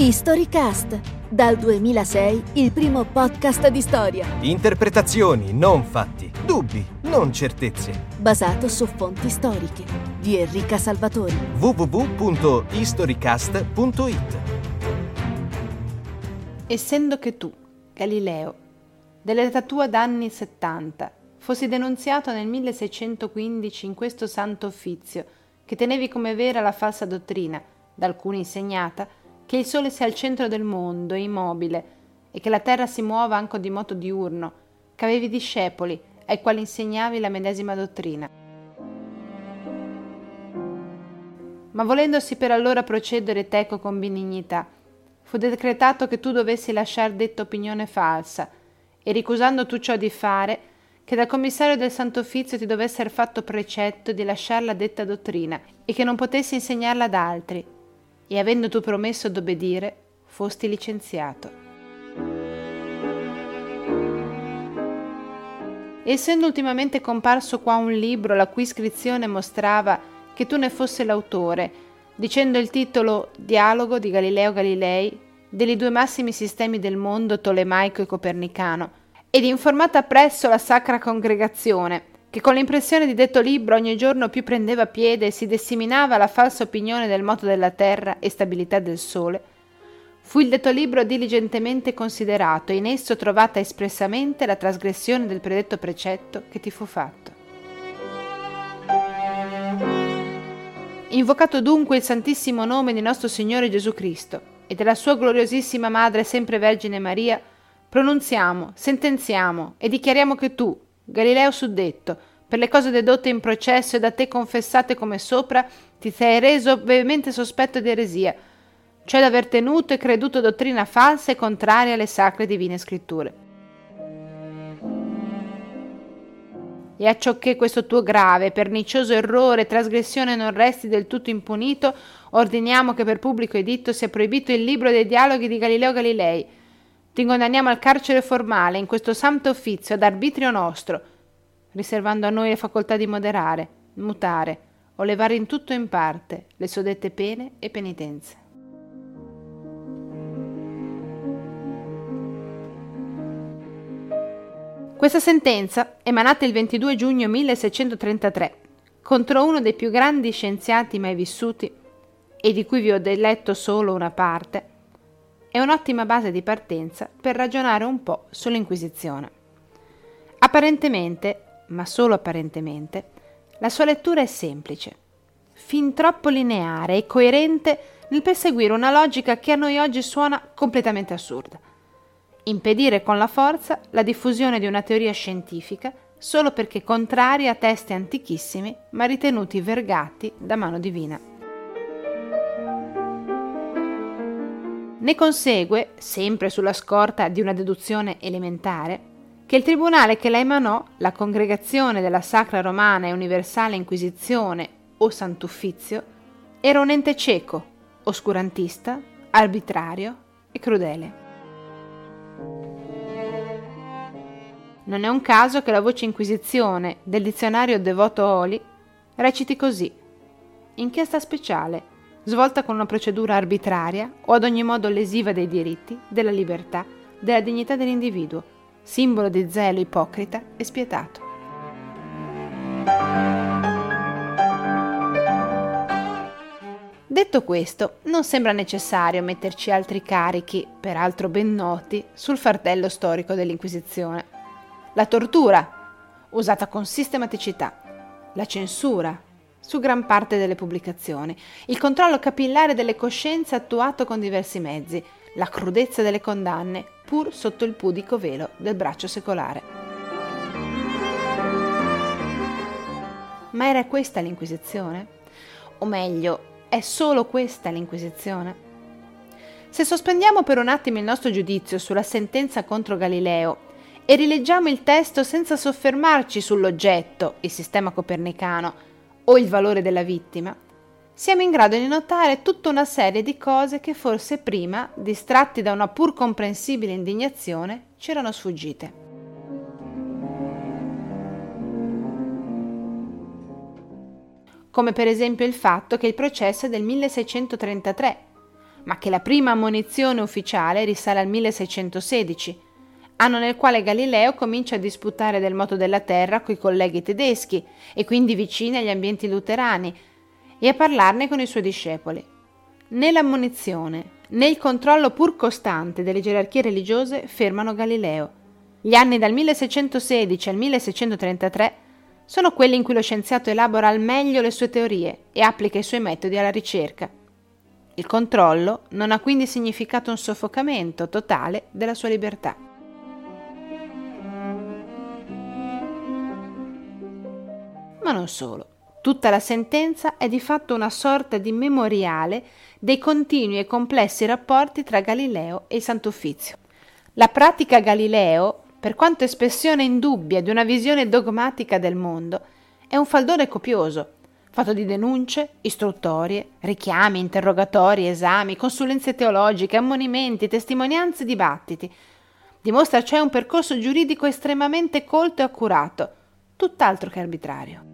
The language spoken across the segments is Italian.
Historycast, dal 2006 il primo podcast di storia, Interpretazioni, non fatti. Dubbi, non certezze. basato su fonti storiche, di Enrica Salvatori. www.historycast.it Essendo che tu, Galileo, dell'età tua d'anni 70, fossi denunziato nel 1615 in questo santo uffizio, che tenevi come vera la falsa dottrina, da alcuni insegnata, che il sole sia al centro del mondo, immobile, e che la terra si muova anche di moto diurno, che avevi discepoli, ai quali insegnavi la medesima dottrina. Ma volendosi per allora procedere teco con benignità, fu decretato che tu dovessi lasciar detta opinione falsa, e ricusando tu ciò di fare, che dal commissario del Santo Uffizio ti dovesse fatto precetto di lasciar la detta dottrina, e che non potessi insegnarla ad altri, e avendo tu promesso d'obbedire, fosti licenziato. Essendo ultimamente comparso qua un libro la cui iscrizione mostrava che tu ne fosse l'autore, dicendo il titolo Dialogo di Galileo Galilei dei due massimi sistemi del mondo tolemaico e copernicano, ed informata presso la Sacra Congregazione, che con l'impressione di detto libro ogni giorno più prendeva piede e si disseminava la falsa opinione del moto della terra e stabilità del sole, fu il detto libro diligentemente considerato e in esso trovata espressamente la trasgressione del predetto precetto che ti fu fatto. Invocato dunque il santissimo nome di nostro Signore Gesù Cristo e della sua gloriosissima Madre sempre Vergine Maria, pronunziamo, sentenziamo e dichiariamo che tu, Galileo suddetto, per le cose dedotte in processo e da te confessate come sopra, ti sei reso veemente sospetto di eresia, cioè d'aver tenuto e creduto dottrina falsa e contraria alle sacre divine scritture. E acciò che questo tuo grave, pernicioso errore e trasgressione non resti del tutto impunito, ordiniamo che per pubblico editto sia proibito il libro dei dialoghi di Galileo Galilei. Ti condanniamo al carcere formale in questo santo uffizio ad arbitrio nostro, riservando a noi la facoltà di moderare, mutare o levare in tutto o in parte le suddette pene e penitenze. Questa sentenza, emanata il 22 giugno 1633 contro uno dei più grandi scienziati mai vissuti, e di cui vi ho letto solo una parte, è un'ottima base di partenza per ragionare un po' sull'Inquisizione. Apparentemente, ma solo apparentemente, la sua lettura è semplice, fin troppo lineare e coerente nel perseguire una logica che a noi oggi suona completamente assurda impedire con la forza la diffusione di una teoria scientifica solo perché contraria a testi antichissimi ma ritenuti vergati da mano divina. Ne consegue, sempre sulla scorta di una deduzione elementare, che il tribunale che la emanò, la congregazione della Sacra Romana e Universale Inquisizione o Sant'Uffizio, era un ente cieco, oscurantista, arbitrario e crudele. Non è un caso che la voce Inquisizione del dizionario Devoto Oli reciti così: inchiesta speciale, svolta con una procedura arbitraria o ad ogni modo lesiva dei diritti, della libertà, della dignità dell'individuo, simbolo di zelo ipocrita e spietato. Detto questo, non sembra necessario metterci altri carichi, peraltro ben noti, sul fardello storico dell'Inquisizione la tortura, usata con sistematicità, la censura, su gran parte delle pubblicazioni, il controllo capillare delle coscienze attuato con diversi mezzi, la crudezza delle condanne, pur sotto il pudico velo del braccio secolare. Ma era questa l'Inquisizione? O meglio, è solo questa l'Inquisizione? Se sospendiamo per un attimo il nostro giudizio sulla sentenza contro Galileo e rileggiamo il testo senza soffermarci sull'oggetto, il sistema copernicano, o il valore della vittima, siamo in grado di notare tutta una serie di cose che forse prima, distratti da una pur comprensibile indignazione, ci erano sfuggite. Come per esempio il fatto che il processo è del 1633, ma che la prima ammonizione ufficiale risale al 1616, anno nel quale Galileo comincia a disputare del moto della Terra coi colleghi tedeschi e quindi vicini agli ambienti luterani e a parlarne con i suoi discepoli. Né l'ammonizione né il controllo pur costante delle gerarchie religiose fermano Galileo. Gli anni dal 1616 al 1633 sono quelli in cui lo scienziato elabora al meglio le sue teorie e applica i suoi metodi alla ricerca. Il controllo non ha quindi significato un soffocamento totale della sua libertà. Ma non solo. Tutta la sentenza è di fatto una sorta di memoriale dei continui e complessi rapporti tra Galileo e il Sant'Uffizio. La pratica Galileo, per quanto espressione indubbia di una visione dogmatica del mondo, è un faldone copioso, fatto di denunce, istruttorie, richiami, interrogatori, esami, consulenze teologiche, ammonimenti, testimonianze, dibattiti. Dimostra cioè un percorso giuridico estremamente colto e accurato, tutt'altro che arbitrario.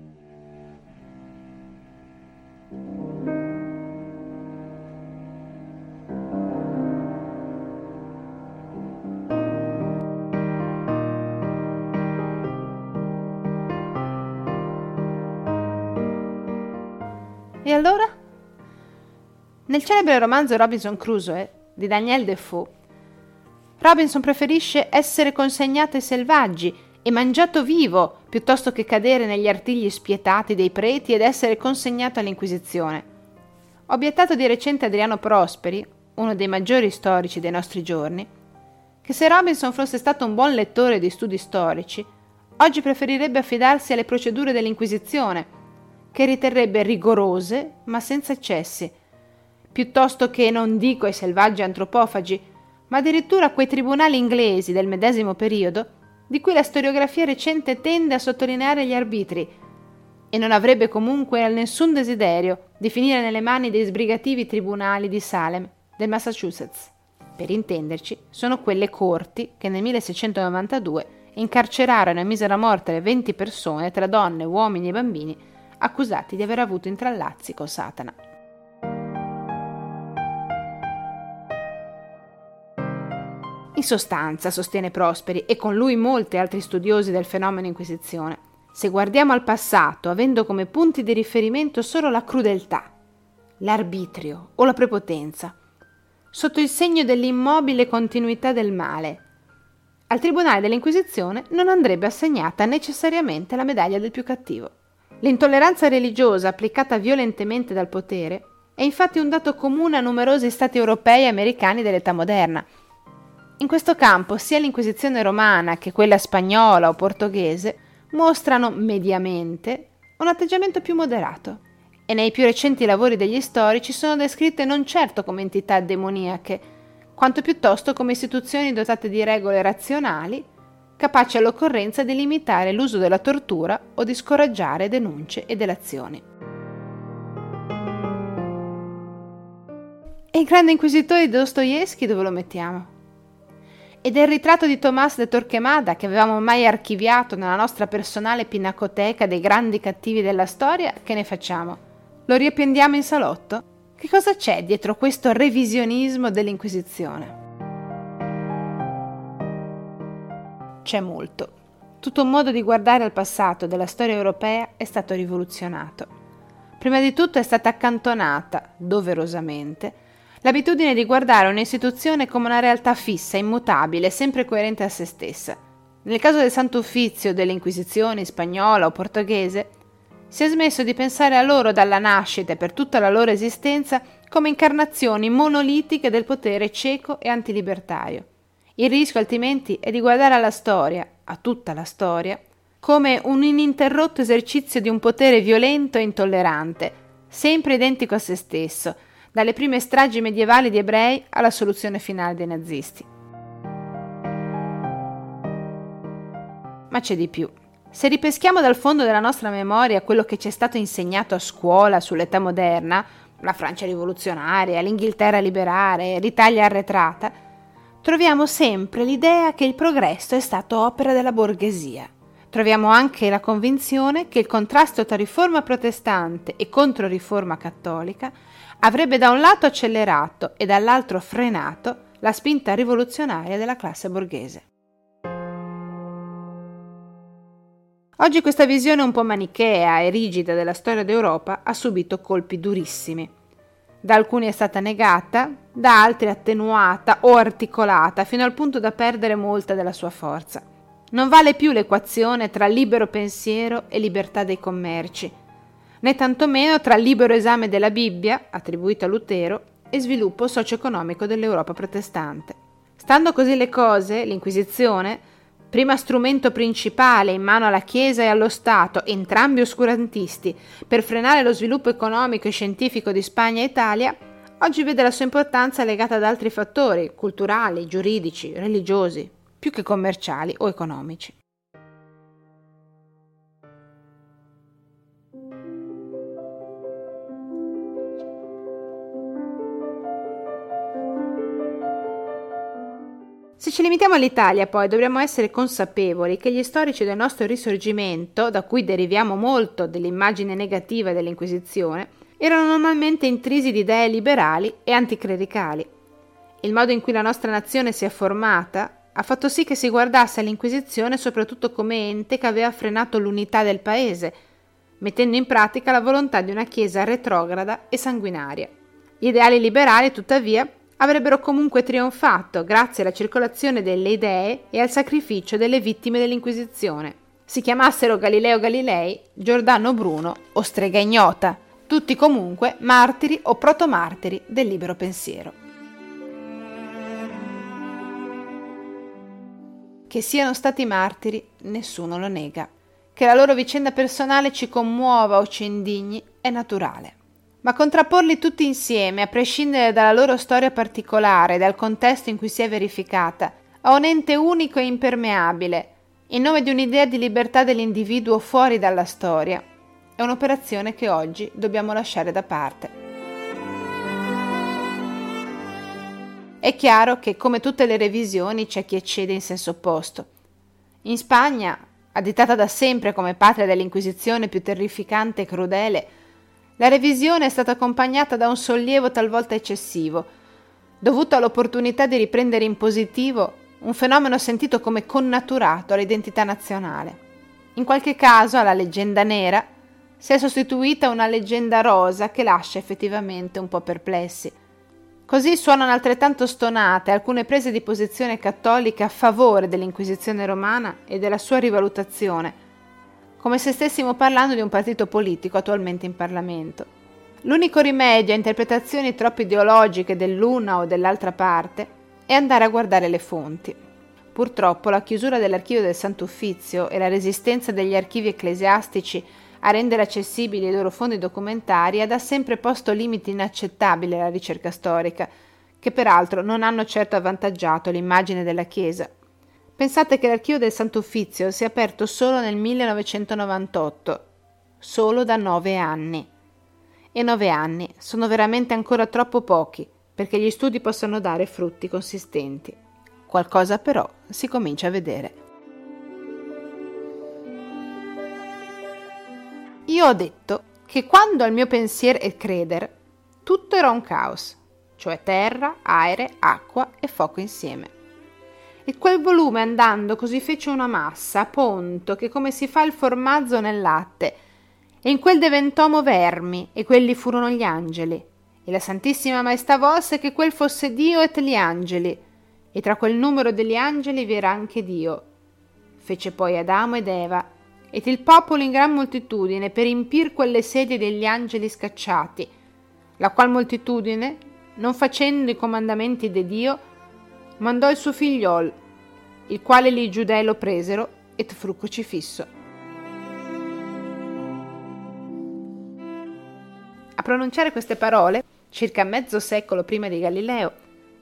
E allora? Nel celebre romanzo Robinson Crusoe di Daniel Defoe, Robinson preferisce essere consegnato ai selvaggi e mangiato vivo piuttosto che cadere negli artigli spietati dei preti ed essere consegnato all'Inquisizione. Obiettato di recente Adriano Prosperi, uno dei maggiori storici dei nostri giorni, che se Robinson fosse stato un buon lettore di studi storici, oggi preferirebbe affidarsi alle procedure dell'Inquisizione che riterrebbe rigorose ma senza eccessi, piuttosto che non dico ai selvaggi antropofagi, ma addirittura a quei tribunali inglesi del medesimo periodo di cui la storiografia recente tende a sottolineare gli arbitri, e non avrebbe comunque nessun desiderio di finire nelle mani dei sbrigativi tribunali di Salem, del Massachusetts. Per intenderci, sono quelle corti che nel 1692 incarcerarono e misero a morte le 20 persone tra donne, uomini e bambini accusati di aver avuto intrallazzi con Satana. In sostanza, sostiene Prosperi, e con lui molti altri studiosi del fenomeno Inquisizione, se guardiamo al passato avendo come punti di riferimento solo la crudeltà, l'arbitrio o la prepotenza, sotto il segno dell'immobile continuità del male, al tribunale dell'Inquisizione non andrebbe assegnata necessariamente la medaglia del più cattivo. L'intolleranza religiosa applicata violentemente dal potere è infatti un dato comune a numerosi stati europei e americani dell'età moderna. In questo campo sia l'Inquisizione romana che quella spagnola o portoghese mostrano mediamente un atteggiamento più moderato e nei più recenti lavori degli storici sono descritte non certo come entità demoniache, quanto piuttosto come istituzioni dotate di regole razionali capaci all'occorrenza di limitare l'uso della tortura o di scoraggiare denunce e delazioni. E il grande inquisitore di Dostoevsky dove lo mettiamo? E del ritratto di Tomás de Torquemada che avevamo mai archiviato nella nostra personale pinacoteca dei grandi cattivi della storia, che ne facciamo? Lo riappendiamo in salotto? Che cosa c'è dietro questo revisionismo dell'Inquisizione? c'è molto. Tutto un modo di guardare al passato della storia europea è stato rivoluzionato. Prima di tutto è stata accantonata, doverosamente, l'abitudine di guardare un'istituzione come una realtà fissa, immutabile, sempre coerente a se stessa. Nel caso del Santo Uffizio delle Inquisizioni spagnola o portoghese, si è smesso di pensare a loro dalla nascita e per tutta la loro esistenza come incarnazioni monolitiche del potere cieco e antilibertario. Il rischio altrimenti è di guardare alla storia, a tutta la storia, come un ininterrotto esercizio di un potere violento e intollerante, sempre identico a se stesso, dalle prime stragi medievali di ebrei alla soluzione finale dei nazisti. Ma c'è di più. Se ripeschiamo dal fondo della nostra memoria quello che ci è stato insegnato a scuola sull'età moderna, la Francia rivoluzionaria, l'Inghilterra liberare, l'Italia arretrata, troviamo sempre l'idea che il progresso è stato opera della borghesia. troviamo anche la convinzione che il contrasto tra riforma protestante e controriforma cattolica avrebbe da un lato accelerato e dall'altro frenato la spinta rivoluzionaria della classe borghese. Oggi questa visione un po' manichea e rigida della storia d'Europa ha subito colpi durissimi. Da alcuni è stata negata, da altri attenuata o articolata fino al punto da perdere molta della sua forza. Non vale più l'equazione tra libero pensiero e libertà dei commerci, né tantomeno tra libero esame della Bibbia, attribuito a Lutero, e sviluppo socio-economico dell'Europa protestante. Stando così le cose, l'Inquisizione, prima strumento principale in mano alla Chiesa e allo Stato, entrambi oscurantisti, per frenare lo sviluppo economico e scientifico di Spagna e Italia, oggi vede la sua importanza legata ad altri fattori culturali, giuridici, religiosi, più che commerciali o economici. Se ci limitiamo all'Italia, poi, dobbiamo essere consapevoli che gli storici del nostro risorgimento, da cui deriviamo molto dell'immagine negativa dell'Inquisizione, erano normalmente intrisi di idee liberali e anticlericali. Il modo in cui la nostra nazione si è formata ha fatto sì che si guardasse all'Inquisizione soprattutto come ente che aveva frenato l'unità del paese, mettendo in pratica la volontà di una Chiesa retrograda e sanguinaria. Gli ideali liberali, tuttavia, avrebbero comunque trionfato grazie alla circolazione delle idee e al sacrificio delle vittime dell'Inquisizione. Si chiamassero Galileo Galilei, Giordano Bruno o Strega Ignota, tutti comunque martiri o protomartiri del libero pensiero. Che siano stati martiri, nessuno lo nega. Che la loro vicenda personale ci commuova o ci indigni è naturale ma contrapporli tutti insieme, a prescindere dalla loro storia particolare dal contesto in cui si è verificata, a un ente unico e impermeabile, in nome di un'idea di libertà dell'individuo fuori dalla storia, è un'operazione che oggi dobbiamo lasciare da parte. È chiaro che, come tutte le revisioni, c'è chi eccede in senso opposto. In Spagna, additata da sempre come patria dell'Inquisizione più terrificante e crudele, la revisione è stata accompagnata da un sollievo talvolta eccessivo, dovuto all'opportunità di riprendere in positivo un fenomeno sentito come connaturato all'identità nazionale. In qualche caso alla leggenda nera si è sostituita una leggenda rosa che lascia effettivamente un po' perplessi. Così suonano altrettanto stonate alcune prese di posizione cattoliche a favore dell'Inquisizione romana e della sua rivalutazione, come se stessimo parlando di un partito politico attualmente in Parlamento. L'unico rimedio a interpretazioni troppo ideologiche dell'una o dell'altra parte è andare a guardare le fonti. Purtroppo la chiusura dell'archivio del Santo Uffizio e la resistenza degli archivi ecclesiastici a rendere accessibili i loro fondi documentari ha da sempre posto limiti inaccettabili alla ricerca storica, che peraltro non hanno certo avvantaggiato l'immagine della Chiesa, Pensate che l'archivio del Santo Uffizio si è aperto solo nel 1998, solo da nove anni. E nove anni sono veramente ancora troppo pochi perché gli studi possano dare frutti consistenti. Qualcosa però si comincia a vedere. Io ho detto che quando al mio pensiero e credere tutto era un caos, cioè terra, aere, acqua e fuoco insieme e quel volume andando così fece una massa, ponto che come si fa il formazzo nel latte, e in quel diventomo vermi, e quelli furono gli angeli. E la Santissima Maestà volse che quel fosse Dio et gli angeli, e tra quel numero degli angeli vi era anche Dio. Fece poi Adamo ed Eva, ed il popolo in gran moltitudine per impir quelle sedie degli angeli scacciati, la qual moltitudine, non facendo i comandamenti di Dio, mandò il suo figliol, il quale li giudei lo presero et fu crocifisso. A pronunciare queste parole, circa mezzo secolo prima di Galileo,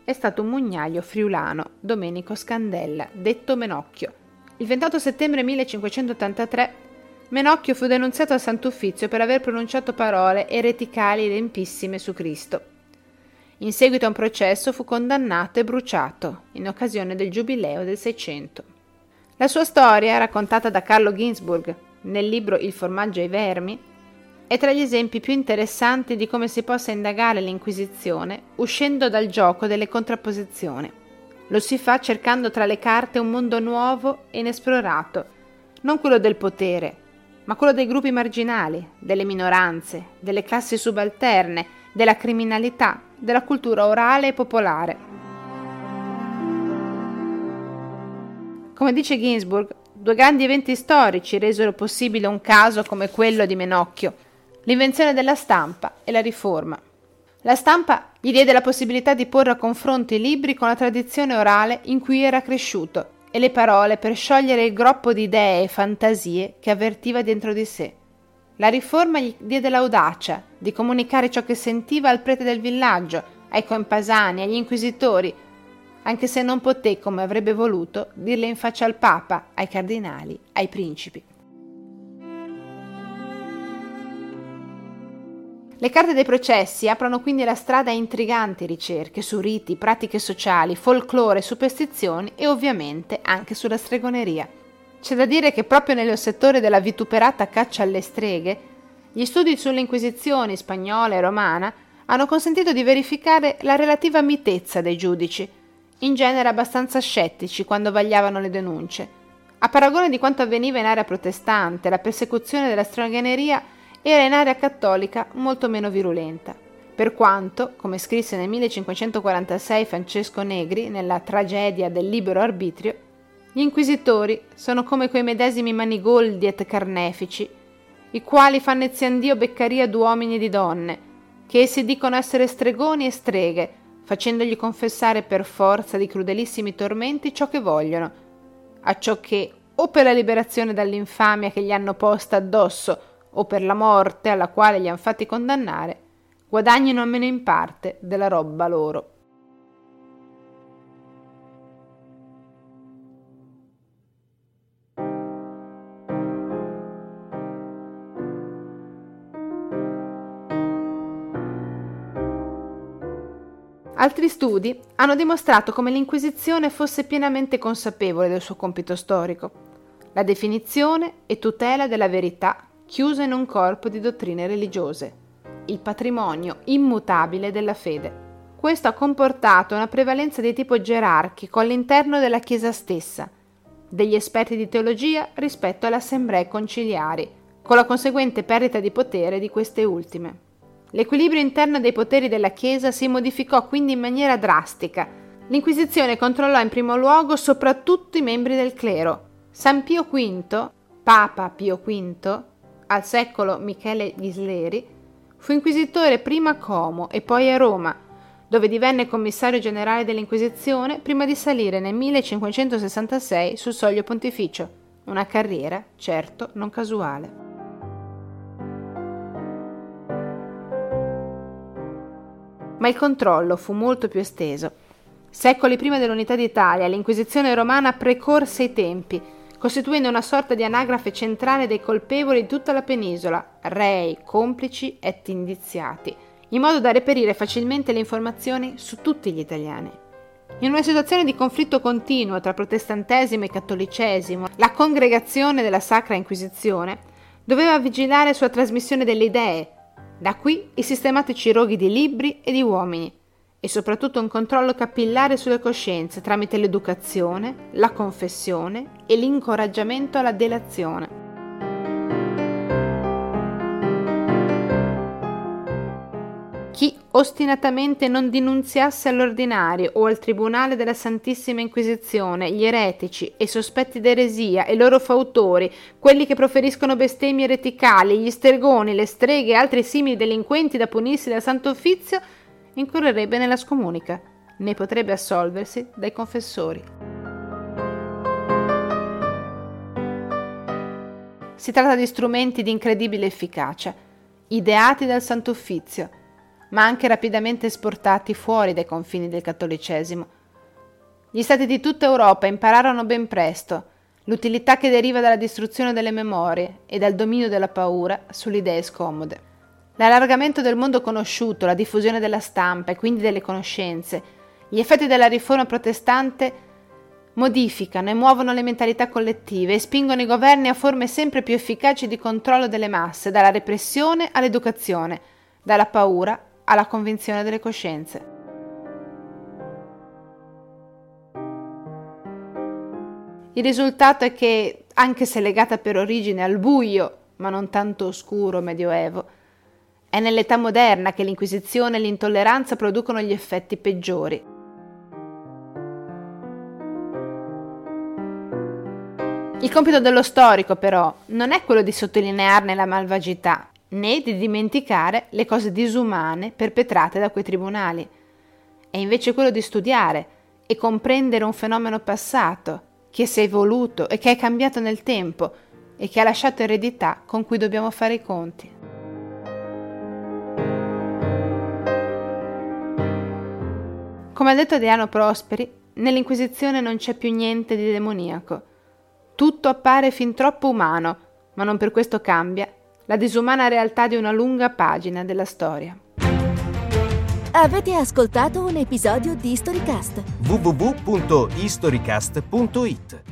è stato un mugnaglio friulano, Domenico Scandella, detto Menocchio. Il 28 settembre 1583 Menocchio fu denunziato al Sant'Uffizio per aver pronunciato parole ereticali ed empissime su Cristo. In seguito a un processo fu condannato e bruciato in occasione del giubileo del Seicento. La sua storia, raccontata da Carlo Ginzburg nel libro Il formaggio ai vermi, è tra gli esempi più interessanti di come si possa indagare l'Inquisizione uscendo dal gioco delle contrapposizioni. Lo si fa cercando tra le carte un mondo nuovo e inesplorato, non quello del potere, ma quello dei gruppi marginali, delle minoranze, delle classi subalterne, della criminalità, della cultura orale e popolare. Come dice Ginsburg, due grandi eventi storici resero possibile un caso come quello di Menocchio, l'invenzione della stampa e la riforma. La stampa gli diede la possibilità di porre a confronto i libri con la tradizione orale in cui era cresciuto e le parole per sciogliere il groppo di idee e fantasie che avvertiva dentro di sé. La riforma gli diede l'audacia di comunicare ciò che sentiva al prete del villaggio, ai compasani, agli inquisitori, anche se non poté, come avrebbe voluto, dirle in faccia al Papa, ai cardinali, ai principi. Le carte dei processi aprono quindi la strada a intriganti ricerche su riti, pratiche sociali, folklore, superstizioni e ovviamente anche sulla stregoneria. C'è da dire che proprio nel settore della vituperata caccia alle streghe, gli studi sulle inquisizioni spagnola e romana hanno consentito di verificare la relativa mitezza dei giudici, in genere abbastanza scettici quando vagliavano le denunce. A paragone di quanto avveniva in area protestante, la persecuzione della stregoneria era in area cattolica molto meno virulenta, per quanto, come scrisse nel 1546 Francesco Negri nella tragedia del libero arbitrio, gli inquisitori sono come quei medesimi manigoldi et carnefici, i quali fanno eziandio beccaria d'uomini e di donne, che essi dicono essere stregoni e streghe, facendogli confessare per forza di crudelissimi tormenti ciò che vogliono, a ciò che, o per la liberazione dall'infamia che gli hanno posta addosso, o per la morte alla quale li han fatti condannare, guadagnino almeno in parte della roba loro. Altri studi hanno dimostrato come l'Inquisizione fosse pienamente consapevole del suo compito storico, la definizione e tutela della verità chiusa in un corpo di dottrine religiose, il patrimonio immutabile della fede. Questo ha comportato una prevalenza di tipo gerarchico all'interno della Chiesa stessa, degli esperti di teologia rispetto alle assemblee conciliari, con la conseguente perdita di potere di queste ultime. L'equilibrio interno dei poteri della Chiesa si modificò quindi in maniera drastica. L'Inquisizione controllò in primo luogo soprattutto i membri del clero. San Pio V, Papa Pio V, al secolo Michele Ghisleri, fu inquisitore prima a Como e poi a Roma, dove divenne commissario generale dell'Inquisizione prima di salire nel 1566 sul soglio pontificio, una carriera, certo, non casuale. Ma il controllo fu molto più esteso. Secoli prima dell'unità d'Italia, l'Inquisizione romana precorse i tempi, costituendo una sorta di anagrafe centrale dei colpevoli di tutta la penisola, rei, complici et indiziati, in modo da reperire facilmente le informazioni su tutti gli italiani. In una situazione di conflitto continuo tra protestantesimo e cattolicesimo, la congregazione della Sacra Inquisizione doveva vigilare sulla trasmissione delle idee, da qui i sistematici roghi di libri e di uomini, e soprattutto un controllo capillare sulle coscienze tramite l'educazione, la confessione e l'incoraggiamento alla delazione. Chi ostinatamente non dinunziasse all'ordinario o al tribunale della Santissima Inquisizione gli eretici e sospetti d'eresia e loro fautori, quelli che proferiscono bestemmie ereticali, gli stergoni, le streghe e altri simili delinquenti da punirsi dal Santo Uffizio, incorrerebbe nella scomunica, né potrebbe assolversi dai confessori. Si tratta di strumenti di incredibile efficacia, ideati dal Santo Uffizio, ma anche rapidamente esportati fuori dai confini del cattolicesimo. Gli stati di tutta Europa impararono ben presto l'utilità che deriva dalla distruzione delle memorie e dal dominio della paura sulle idee scomode. L'allargamento del mondo conosciuto, la diffusione della stampa e quindi delle conoscenze, gli effetti della riforma protestante modificano e muovono le mentalità collettive e spingono i governi a forme sempre più efficaci di controllo delle masse, dalla repressione all'educazione, dalla paura alla convinzione delle coscienze. Il risultato è che, anche se legata per origine al buio, ma non tanto oscuro medioevo, è nell'età moderna che l'Inquisizione e l'intolleranza producono gli effetti peggiori. Il compito dello storico, però, non è quello di sottolinearne la malvagità, né di dimenticare le cose disumane perpetrate da quei tribunali. È invece quello di studiare e comprendere un fenomeno passato che si è evoluto e che è cambiato nel tempo e che ha lasciato eredità con cui dobbiamo fare i conti. Come ha detto Adriano Prosperi, nell'Inquisizione non c'è più niente di demoniaco. Tutto appare fin troppo umano, ma non per questo cambia la disumana realtà di una lunga pagina della storia. Avete ascoltato un episodio di Storycast? www.historycast.it